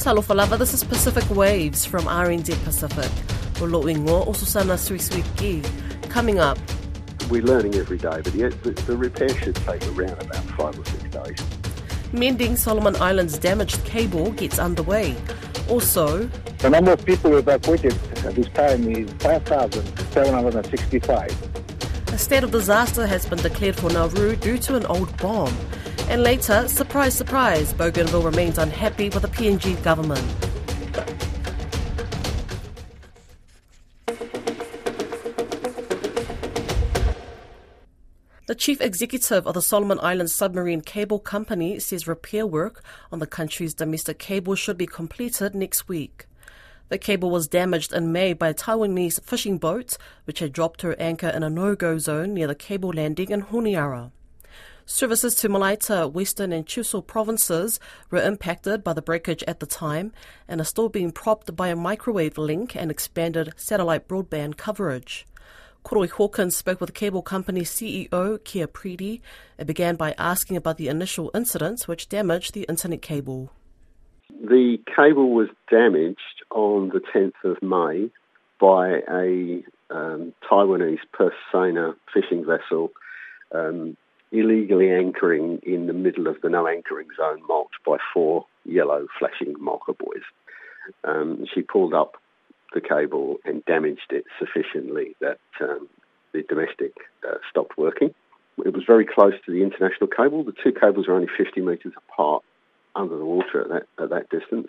Talofa lava, this is Pacific Waves from RNZ Pacific. Ulo ingo, ususana suisuiki. Coming up. We're learning every day, but yet the, the repair should take around about five or six days. Mending Solomon Islands damaged cable gets underway. Also, The number of people evacuated at uh, this time is 5,765. a state of disaster has been declared for Nauru due to an old bomb. And later, surprise, surprise, Bougainville remains unhappy with the PNG government. The chief executive of the Solomon Islands Submarine Cable Company says repair work on the country's domestic cable should be completed next week. The cable was damaged in May by a Taiwanese fishing boat, which had dropped her anchor in a no-go zone near the cable landing in Honiara. Services to Malaita, Western and Choiseul provinces were impacted by the breakage at the time and are still being propped by a microwave link and expanded satellite broadband coverage. Koroi Hawkins spoke with cable company CEO Keir Preedy and began by asking about the initial incidents which damaged the internet cable. The cable was damaged on the 10th of May by a um, Taiwanese seiner fishing vessel um, illegally anchoring in the middle of the no anchoring zone marked by four yellow flashing marker buoys. Um, she pulled up the cable and damaged it sufficiently that um, the domestic uh, stopped working. It was very close to the international cable. The two cables are only 50 metres apart under the water at that, at that distance,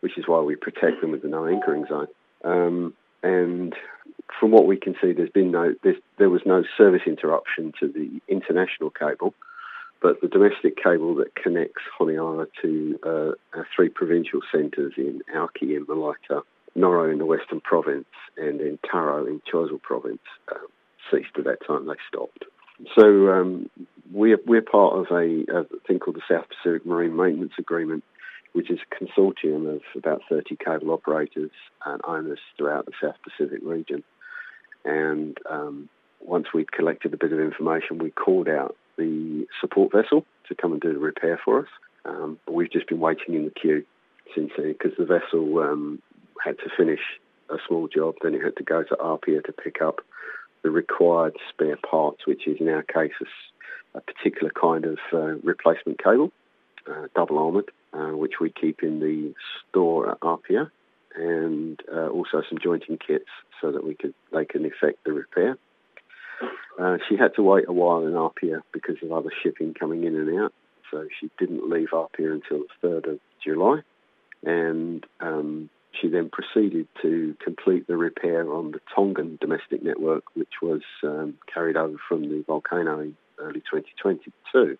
which is why we protect them with the no anchoring zone. Um, and from what we can see, there's been no there was no service interruption to the international cable, but the domestic cable that connects Honiara to uh, our three provincial centres in Auki in Malaita, Noro in the Western Province, and in Taro in Choiseul Province uh, ceased at that time. They stopped. So um, we're we're part of a, a thing called the South Pacific Marine Maintenance Agreement, which is a consortium of about 30 cable operators and owners throughout the South Pacific region. And um, once we'd collected a bit of information, we called out the support vessel to come and do the repair for us. Um, but we've just been waiting in the queue since then because the vessel um, had to finish a small job, then it had to go to Apia to pick up the required spare parts, which is in our case a, a particular kind of uh, replacement cable, uh, double armoured, uh, which we keep in the store at Apia, and uh, also some jointing kits so that we could they can effect the repair. Uh, she had to wait a while in Apia because of other shipping coming in and out, so she didn't leave Apia until the 3rd of July, and um, she then proceeded to complete the repair on the Tongan domestic network, which was um, carried over from the volcano in early 2022.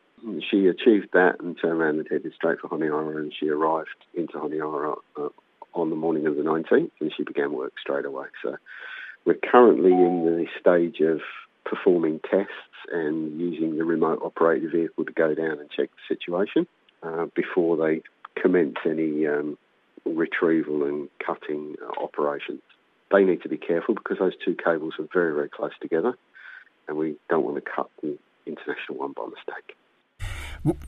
She achieved that and turned around and headed straight for Honiara, and she arrived into Honiara uh, on the morning of the 19th, and she began work straight away. So we're currently in the stage of performing tests and using the remote operated vehicle to go down and check the situation uh, before they commence any um, retrieval and cutting operations. They need to be careful because those two cables are very, very close together, and we don't want to cut the international one by mistake.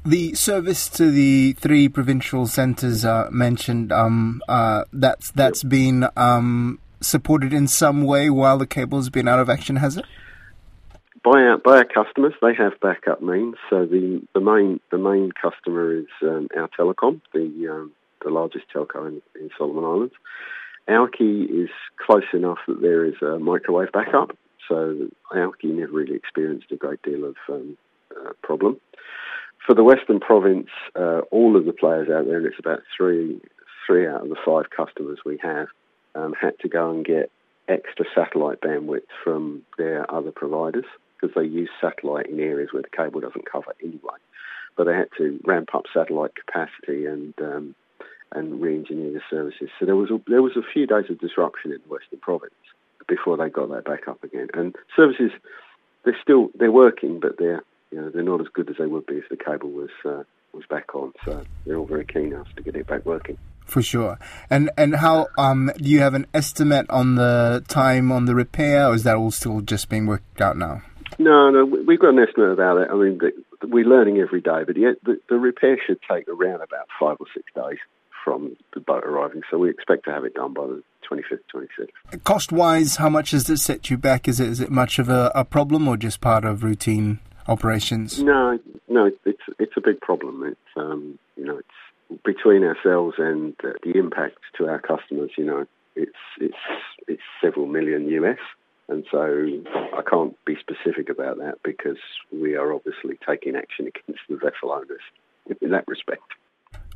The service to the three provincial centres uh, mentioned, um, uh, that's that's been um, supported in some way while the cable's been out of action, has it? By our, by our customers, they have backup means. So the, the main the main customer is um, our telecom, the um, the largest telco in, in Solomon Islands. Auki is close enough that there is a microwave backup, so Auki never really experienced a great deal of um, uh, problem. For the Western Province, uh, all of the players out there, and it's about three three out of the five customers we have, um, had to go and get extra satellite bandwidth from their other providers because they use satellite in areas where the cable doesn't cover anyway. But they had to ramp up satellite capacity and um, and re-engineer the services. So there was a, there was a few days of disruption in the Western Province before they got that back up again. And services, they're still they're working, but they're you know they're not as good as they would be if the cable was uh, was back on. So they're all very keen now to get it back working. For sure. And and how um, do you have an estimate on the time on the repair, or is that all still just being worked out now? No, no, we've got an estimate about it. I mean, we're learning every day, but yet the, the repair should take around about five or six days from the boat arriving. So we expect to have it done by the 25th, 26th. Cost wise, how much does this set you back? Is it is it much of a, a problem or just part of routine operations? No, no, it's it's a big problem. It's um, you know it's between ourselves and uh, the impact to our customers. You know, it's it's it's several million US. And so I can't be specific about that because we are obviously taking action against the vessel owners in that respect.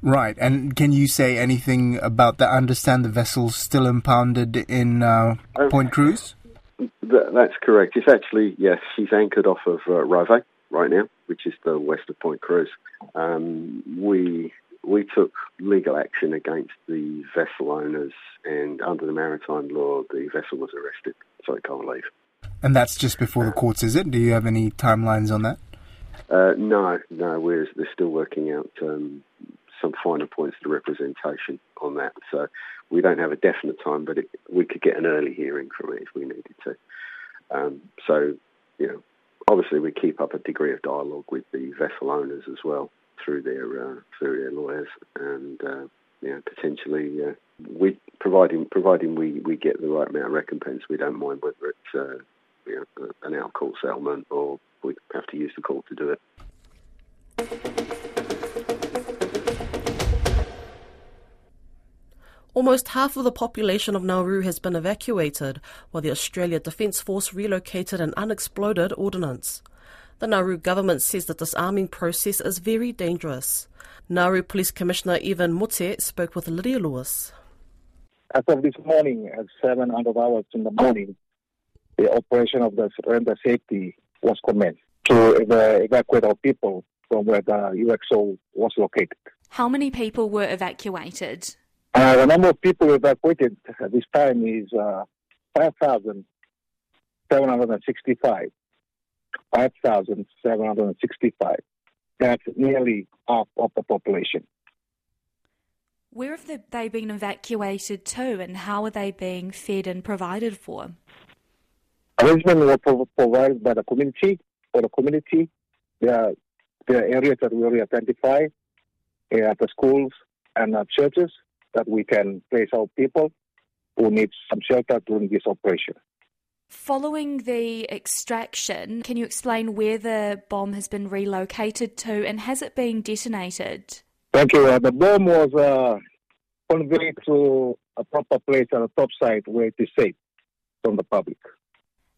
Right, and can you say anything about that? I understand the vessel's still impounded in uh, um, Point Cruz? That's correct. It's actually, yes, she's anchored off of uh, Rove right now, which is the west of Point Cruz. Um, we we took legal action against the vessel owners, and under the maritime law, the vessel was arrested, so it can't leave. And that's just before the courts, is it? Do you have any timelines on that? Uh, no, no. We're they're still working out um, some finer points of representation on that. So we don't have a definite time, but it, we could get an early hearing from it if we needed to. Um, so, you know, obviously we keep up a degree of dialogue with the vessel owners as well through their uh, through their lawyers, and uh, you know, potentially uh, we providing providing we, we get the right amount of recompense, we don't mind whether it's uh, you know, an out court settlement or we have to use the court to do it. Almost half of the population of Nauru has been evacuated, while the Australia Defence Force relocated an unexploded ordnance. The Nauru government says the disarming process is very dangerous. Nauru Police Commissioner Ivan Mute spoke with Lydia Lewis. As of this morning, at 700 hours in the morning, the operation of the surrender safety was commenced to evacuate our people from where the UXO was located. How many people were evacuated? Uh, the number of people evacuated at this time is uh, 5,765. 5,765. That's nearly half of the population. Where have they been evacuated to and how are they being fed and provided for? Arrangements were provided by the community. For the community, there are, there are areas that we already identify uh, at the schools and at churches that we can place our people who need some shelter during this operation. Following the extraction, can you explain where the bomb has been relocated to and has it been detonated? Thank you. Uh, the bomb was uh, conveyed to a proper place at the top site where it is safe from the public.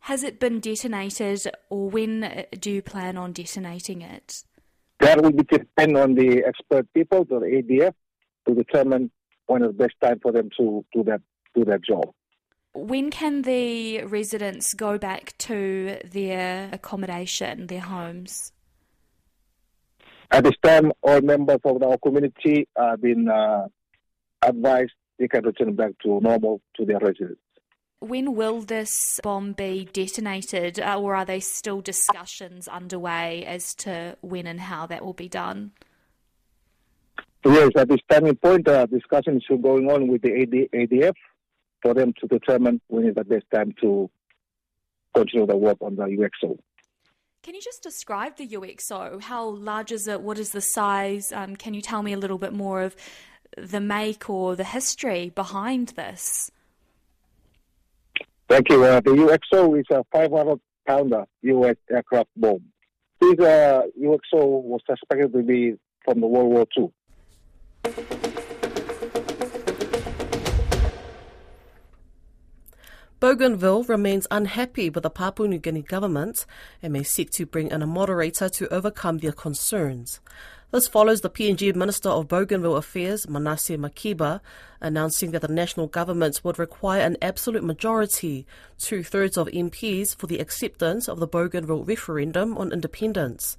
Has it been detonated or when do you plan on detonating it? That will depend on the expert people, the ADF, to determine when is the best time for them to do that do that job. When can the residents go back to their accommodation, their homes? At this time, all members of our community have been uh, advised they can return back to normal to their residence. When will this bomb be detonated, uh, or are there still discussions underway as to when and how that will be done? Yes, at this turning point, uh, discussions are going on with the AD, ADF for them to determine when is the best time to continue the work on the UXO. Can you just describe the UXO? How large is it? What is the size? Um, can you tell me a little bit more of the make or the history behind this? Thank you. Uh, the UXO is a 500 pounder US aircraft bomb. This uh, UXO was suspected to be from the World War II. Bougainville remains unhappy with the Papua New Guinea government and may seek to bring in a moderator to overcome their concerns. This follows the PNG Minister of Bougainville Affairs, Manasseh Makiba, announcing that the national government would require an absolute majority, two thirds of MPs, for the acceptance of the Bougainville referendum on independence.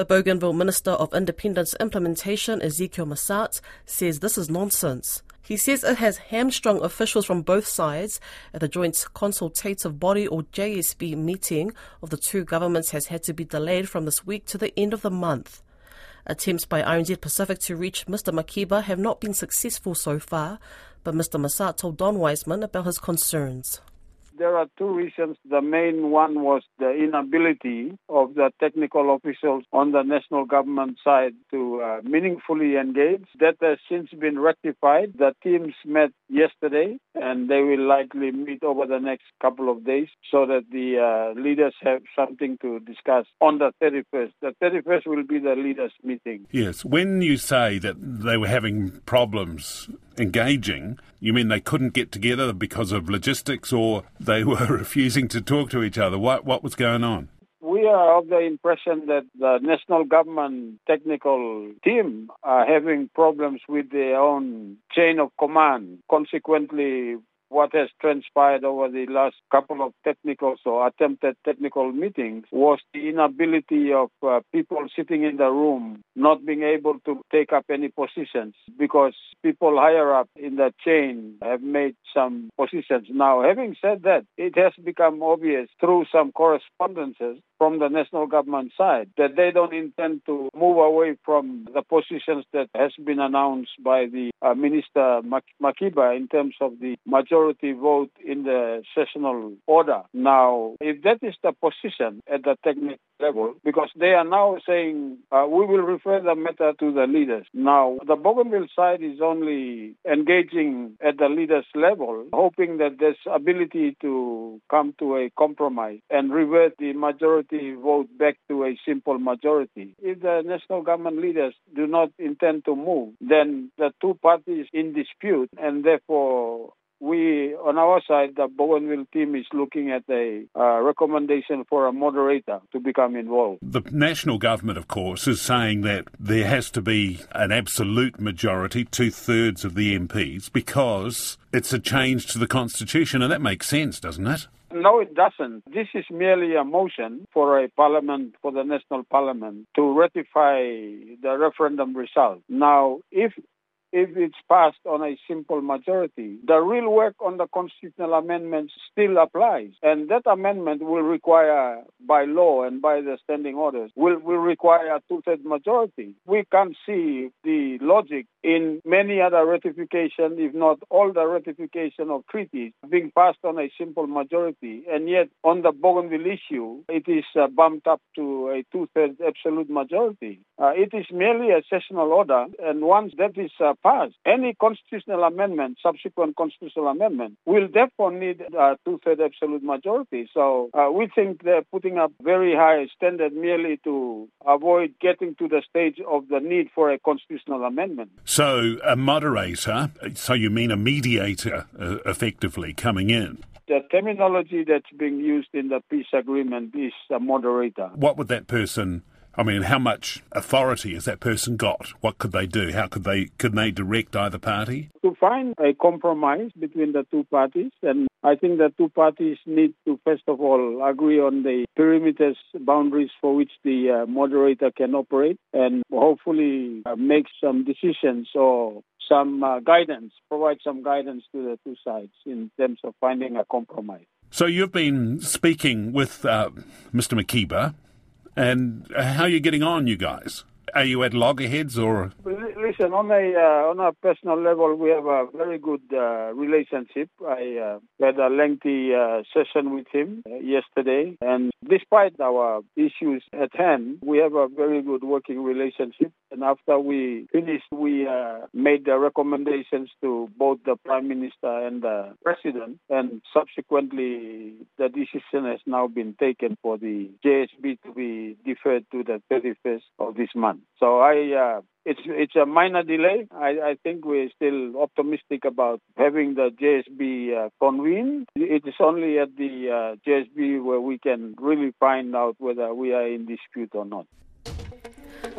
The Bougainville Minister of Independence Implementation, Ezekiel Masatt, says this is nonsense. He says it has hamstrung officials from both sides at the Joint Consultative Body or JSB meeting of the two governments has had to be delayed from this week to the end of the month. Attempts by RNZ Pacific to reach Mr. Makiba have not been successful so far, but Mr. Masatt told Don Wiseman about his concerns. There are two reasons. The main one was the inability of the technical officials on the national government side to uh, meaningfully engage. That has since been rectified. The teams met yesterday and they will likely meet over the next couple of days so that the uh, leaders have something to discuss on the 31st. The 31st will be the leaders' meeting. Yes. When you say that they were having problems engaging, you mean they couldn't get together because of logistics or they were refusing to talk to each other? What, what was going on? We are of the impression that the national government technical team are having problems with their own chain of command. Consequently, what has transpired over the last couple of technical or attempted technical meetings was the inability of uh, people sitting in the room not being able to take up any positions because people higher up in the chain have made some positions. Now, having said that, it has become obvious through some correspondences from the national government side that they don't intend to move away from the positions that has been announced by the uh, Minister Makiba in terms of the majority vote in the sessional order. Now, if that is the position at the technical level, because they are now saying uh, we will refer the matter to the leaders. Now, the Bougainville side is only engaging at the leaders level, hoping that there's ability to come to a compromise and revert the majority vote back to a simple majority. If the national government leaders do not intend to move, then the two parties in dispute, and therefore we, on our side, the Bougainville team is looking at a uh, recommendation for a moderator to become involved. The national government, of course, is saying that there has to be an absolute majority, two thirds of the MPs, because it's a change to the constitution, and that makes sense, doesn't it? No, it doesn't. This is merely a motion for a parliament, for the national parliament, to ratify the referendum result. Now, if if it's passed on a simple majority. The real work on the constitutional amendment still applies. And that amendment will require, by law and by the standing orders, will, will require a two-thirds majority. We can't see the logic in many other ratification, if not all the ratification of treaties, being passed on a simple majority. And yet, on the Bougainville issue, it is uh, bumped up to a two-thirds absolute majority. Uh, it is merely a sessional order, and once that is uh, passed, any constitutional amendment, subsequent constitutional amendment, will therefore need a two-thirds absolute majority. So uh, we think they're putting up very high standard merely to avoid getting to the stage of the need for a constitutional amendment. So a moderator, so you mean a mediator, uh, effectively coming in. The terminology that's being used in the peace agreement is a moderator. What would that person I mean, how much authority has that person got? What could they do? How could they could they direct either party? To find a compromise between the two parties, and I think the two parties need to first of all agree on the perimeters, boundaries for which the uh, moderator can operate, and hopefully uh, make some decisions or some uh, guidance, provide some guidance to the two sides in terms of finding a compromise. So you've been speaking with uh, Mr. Makiba and how are you getting on, you guys? Are you at loggerheads or? Listen, on a uh, on a personal level, we have a very good uh, relationship. I uh, had a lengthy uh, session with him uh, yesterday, and despite our issues at hand, we have a very good working relationship. And after we finished, we uh, made the recommendations to both the Prime Minister and the President, and subsequently, the decision has now been taken for the JSB to be deferred to the 31st of this month. So I uh, it's it's a minor delay. I, I think we're still optimistic about having the JSB uh, convened. It is only at the uh, JSB where we can really find out whether we are in dispute or not.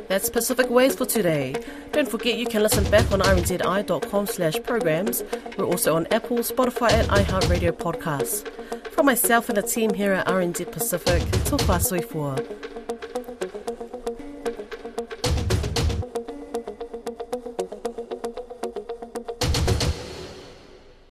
That's Pacific Waves for today. Don't forget you can listen back on rnzi.com slash programs. We're also on Apple, Spotify and iHeartRadio podcasts. From myself and the team here at RNZ Pacific, till 4.